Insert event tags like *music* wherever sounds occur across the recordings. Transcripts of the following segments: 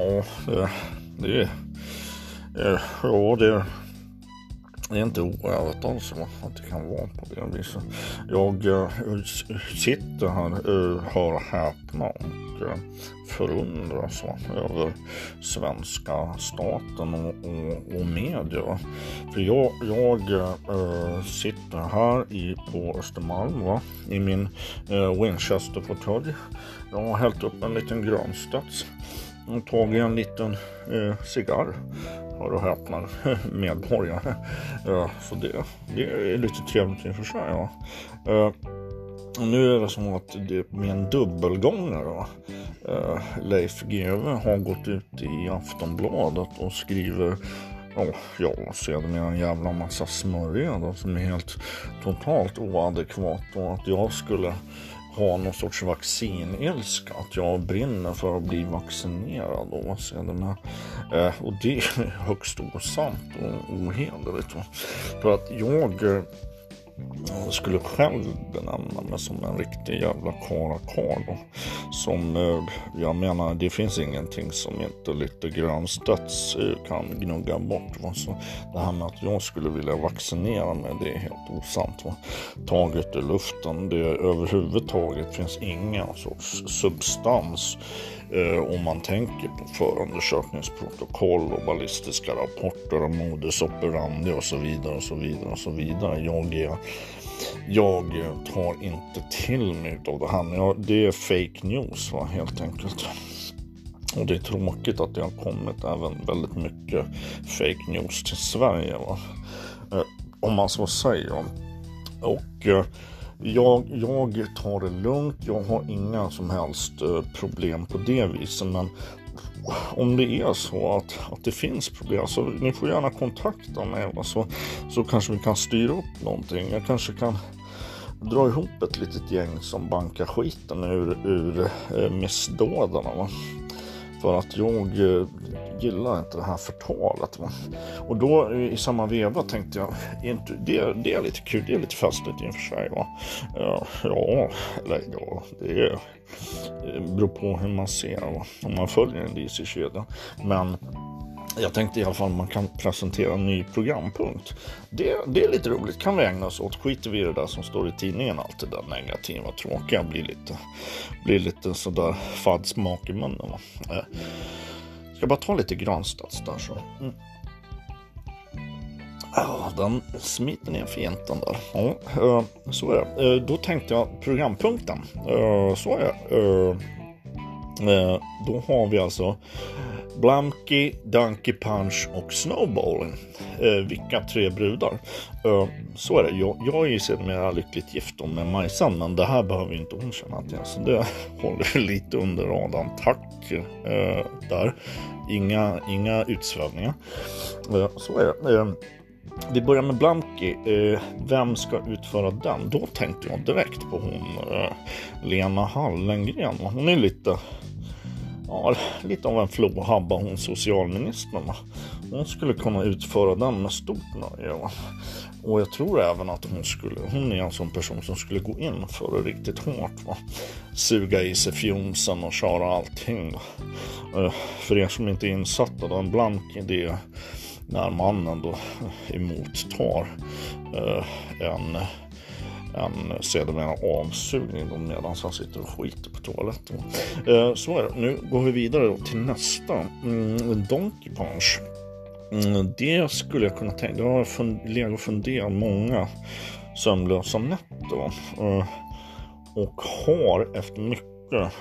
Ja, det, det, ja, det det är inte oärligt alltså att det kan vara på det viset. Jag eh, sitter här, eh, hör häpna och eh, förundras över svenska staten och, och, och media. För jag, jag äh, sitter här i, på Östermalm va? i min äh, Winchester-fåtölj. Jag har hällt upp en liten Grönstads och tagit en liten eh, cigarr hör och häpna, *laughs* medborgare. så det, det är lite trevligt i och för sig. Ja. Uh, nu är det som att det med en dubbelgångare. Eh, Leif GW har gått ut i Aftonbladet och skriver Oh, ja, sedermera en jävla massa smörja då, som är helt totalt oadekvat och att jag skulle ha någon sorts vaccinilska. Att jag brinner för att bli vaccinerad. Och, sedermera. Eh, och det är högst osant och ohederligt. För att jag eh, skulle själv benämna mig som en riktig jävla karakar. Som, jag menar, det finns ingenting som inte lite grönstöts eh, kan gnugga bort. Va? Så det här med att jag skulle vilja vaccinera mig, det är helt osant. Va? Taget i luften. Det överhuvudtaget finns ingen sorts substans eh, Eh, om man tänker på förundersökningsprotokoll och ballistiska rapporter och modus operandi och så vidare och så vidare och så vidare. Jag, är, jag tar inte till mig av det här. Men jag, det är fake news va, helt enkelt. Och det är tråkigt att det har kommit även väldigt mycket fake news till Sverige. Va? Eh, om man så säger. Och eh, jag, jag tar det lugnt. Jag har inga som helst eh, problem på det viset. Men om det är så att, att det finns problem så ni får gärna kontakta mig så, så kanske vi kan styra upp någonting. Jag kanske kan dra ihop ett litet gäng som bankar skiten ur, ur eh, missdådarna. Va? För att jag eh, gillar inte det här förtalet. Va? Och då i samma veva tänkte jag, inte, det, det är lite kul, det är lite festligt i och för sig. Va? Ja, eller ja, det, är, det beror på hur man ser, va? om man följer en DC-kedja. Men jag tänkte i alla fall man kan presentera en ny programpunkt. Det, det är lite roligt, kan vi ägna oss åt. Skiter vi i det där som står i tidningen, allt det där negativa, tråkiga, blir lite, blir lite sådär fadd smak i munnen. Va? Eh, Ska bara ta lite Granstads där så. Mm. Ja, den smiter ner fint den där. Ja, eh, så är det. Eh, då tänkte jag programpunkten. Eh, så är det. Då har vi alltså Blumkey, Donkey Punch och Snowballing. Eh, vilka tre brudar. Eh, så är det. Jag, jag är ju sedermera lyckligt gift med Majsan, men det här behöver inte hon känna till. Så det *laughs* håller lite under radarn. Tack eh, där. Inga, inga utsvävningar. Eh, så är det. Eh, vi börjar med Blanky. Eh, vem ska utföra den? Då tänkte jag direkt på hon eh, Lena Hallengren. Hon är lite ja, lite av en flåhabba hon socialministern. Hon skulle kunna utföra den med stort nöje. va. Och jag tror även att hon skulle, hon är en sån person som skulle gå in för det riktigt hårt. Va? Suga i sig fjomsen och köra allting. Va? Eh, för er som inte är insatta, då en blank idé när mannen då emottar eh, en en sedermera avsugning då medan han sitter och skiter på toaletten. Eh, så är det. Nu går vi vidare till nästa. Mm, Donkey Punch. Mm, det skulle jag kunna tänka. Det har jag legat och funderat många sömnlösa nätter. Eh, och har efter mycket,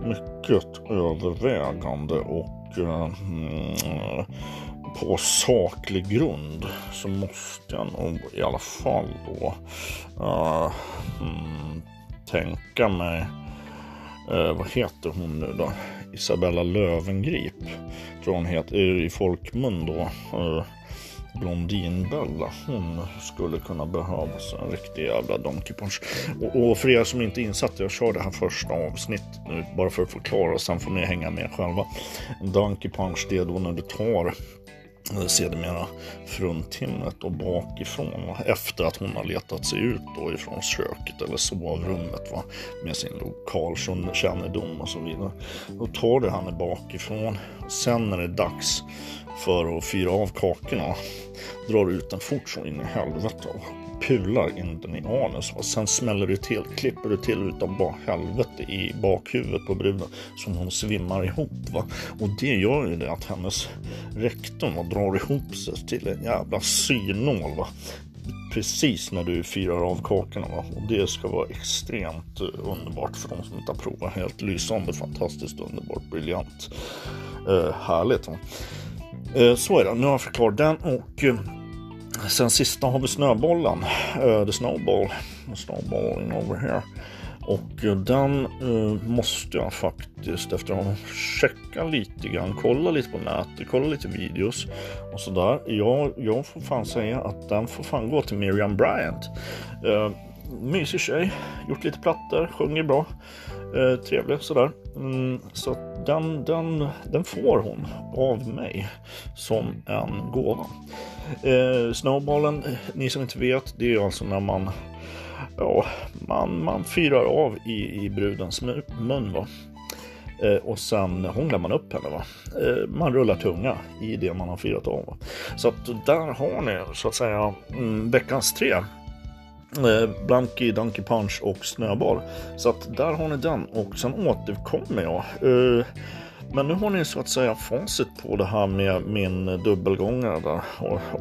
mycket övervägande och eh, mm, på saklig grund så måste jag nog i alla fall då uh, mm, tänka mig, uh, vad heter hon nu då? Isabella Lövengrip, tror hon heter i folkmun då. Uh, Blondinbella, hon skulle kunna behövas en riktig jävla Donkey Punch. Och, och för er som inte är insatta, jag kör det här första avsnittet nu bara för att förklara, sen får ni hänga med själva. Donkey Punch det är då när du tar Eh, sedermera fruntimret och bakifrån va? efter att hon har letat sig ut då ifrån köket eller sovrummet va? med sin lokalkännedom och så vidare. Då tar det henne bakifrån. Sen när det är dags för att fyra av kakorna drar ut den fort så in i helvete pular in den i anus. Och sen smäller du till, klipper du till utav bara helvete i bakhuvudet på bruden som hon svimmar ihop. Va? Och det gör ju det att hennes rektum drar ihop sig till en jävla synål. Va? precis när du firar av kakorna. Va? Och det ska vara extremt eh, underbart för de som inte har provat. Helt lysande, fantastiskt underbart, briljant. Uh, härligt. Va? Eh, så är det, nu har jag förklarat den och eh, Sen sista har vi snöbollen, eh, the snowball, snowballing over here. Och den uh, måste jag faktiskt efter att ha checkat lite grann, kolla lite på nätet, kolla lite videos och sådär. Jag, jag får fan säga att den får fan gå till Miriam Bryant. Uh, mysig tjej, gjort lite plattor, sjunger bra, uh, trevlig sådär. Mm, så den, den, den får hon av mig som en gåva. Eh, snowballen, ni som inte vet, det är alltså när man, ja, man, man fyrar av i, i brudens mun. Va? Eh, och sen hånglar man upp henne. Va? Eh, man rullar tunga i det man har firat av. Va? Så att där har ni så att säga mm, veckans tre. Eh, Blanky, Donkey Punch och Snöboll. Så att där har ni den och sen återkommer jag. Eh, men nu har ni så att säga facit på det här med min dubbelgångare där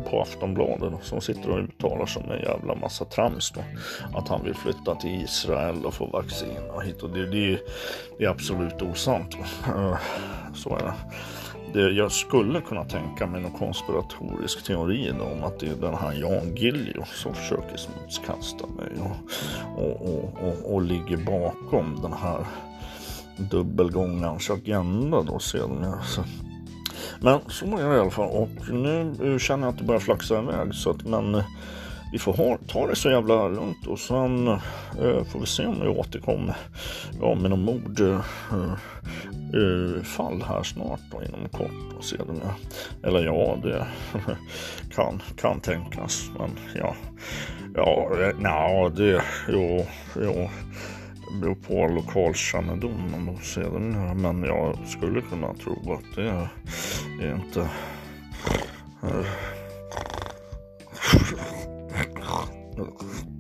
på Aftonbladet som sitter och uttalar som en jävla massa trams då. Att han vill flytta till Israel och få vaccin och hit och det, det, det är absolut osant. Eh, så är det det. Jag skulle kunna tänka mig någon konspiratorisk teori då, om att det är den här Jan Gillio som försöker smutskasta mig och, och, och, och, och ligger bakom den här dubbelgångarens agenda då sedermera. Men så är det i alla fall och nu känner jag att det börjar flaxa iväg så att men vi får ha, ta det så jävla lugnt och sen eh, får vi se om vi återkommer ja, med någon mordfall eh, eh, här snart och inom kort och sedermera. Eller ja, det *laughs* kan, kan tänkas. Men ja, ja, eh, nej, det, jo, jo beror på lokalkännedomen och sedermera. Men jag skulle kunna tro att det är inte är のか。